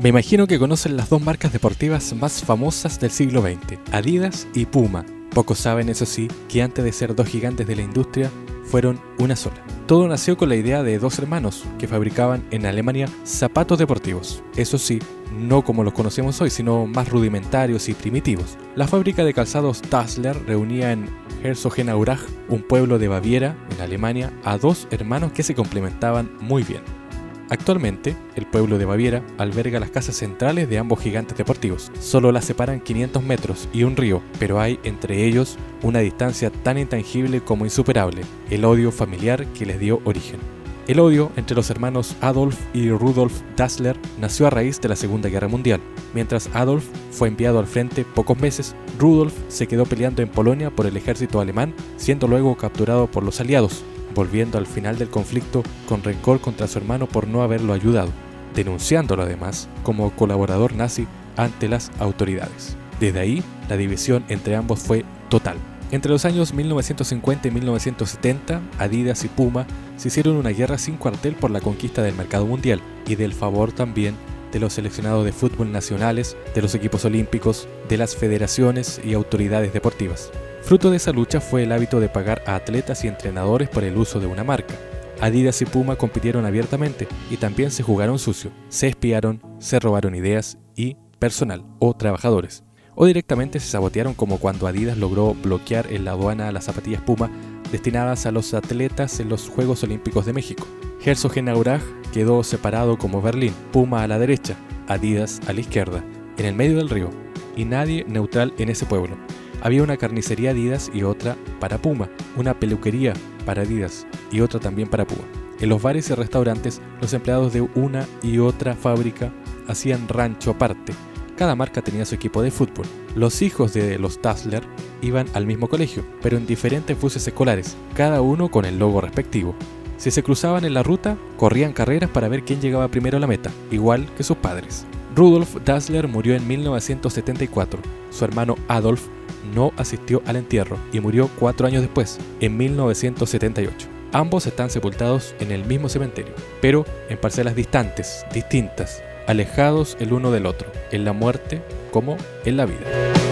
Me imagino que conocen las dos marcas deportivas más famosas del siglo XX, Adidas y Puma. Pocos saben, eso sí, que antes de ser dos gigantes de la industria, fueron una sola. Todo nació con la idea de dos hermanos que fabricaban en Alemania zapatos deportivos. Eso sí, no como los conocemos hoy, sino más rudimentarios y primitivos. La fábrica de calzados Dassler reunía en Herzogenaurach, un pueblo de Baviera, en Alemania, a dos hermanos que se complementaban muy bien. Actualmente, el pueblo de Baviera alberga las casas centrales de ambos gigantes deportivos. Solo las separan 500 metros y un río, pero hay entre ellos una distancia tan intangible como insuperable, el odio familiar que les dio origen. El odio entre los hermanos Adolf y Rudolf Dassler nació a raíz de la Segunda Guerra Mundial. Mientras Adolf fue enviado al frente pocos meses, Rudolf se quedó peleando en Polonia por el ejército alemán, siendo luego capturado por los aliados, volviendo al final del conflicto con rencor contra su hermano por no haberlo ayudado, denunciándolo además como colaborador nazi ante las autoridades. Desde ahí, la división entre ambos fue total. Entre los años 1950 y 1970, Adidas y Puma se hicieron una guerra sin cuartel por la conquista del mercado mundial y del favor también de los seleccionados de fútbol nacionales, de los equipos olímpicos, de las federaciones y autoridades deportivas. Fruto de esa lucha fue el hábito de pagar a atletas y entrenadores por el uso de una marca. Adidas y Puma compitieron abiertamente y también se jugaron sucio, se espiaron, se robaron ideas y personal o trabajadores. O directamente se sabotearon como cuando Adidas logró bloquear en la aduana las zapatillas Puma destinadas a los atletas en los Juegos Olímpicos de México. Herzogenaurach quedó separado como Berlín, Puma a la derecha, Adidas a la izquierda, en el medio del río, y nadie neutral en ese pueblo. Había una carnicería Adidas y otra para Puma, una peluquería para Adidas y otra también para Puma. En los bares y restaurantes, los empleados de una y otra fábrica hacían rancho aparte. Cada marca tenía su equipo de fútbol. Los hijos de los Dassler iban al mismo colegio, pero en diferentes buses escolares, cada uno con el logo respectivo. Si se cruzaban en la ruta, corrían carreras para ver quién llegaba primero a la meta, igual que sus padres. Rudolf Dassler murió en 1974. Su hermano Adolf no asistió al entierro y murió cuatro años después, en 1978. Ambos están sepultados en el mismo cementerio, pero en parcelas distantes, distintas, alejados el uno del otro, en la muerte como en la vida.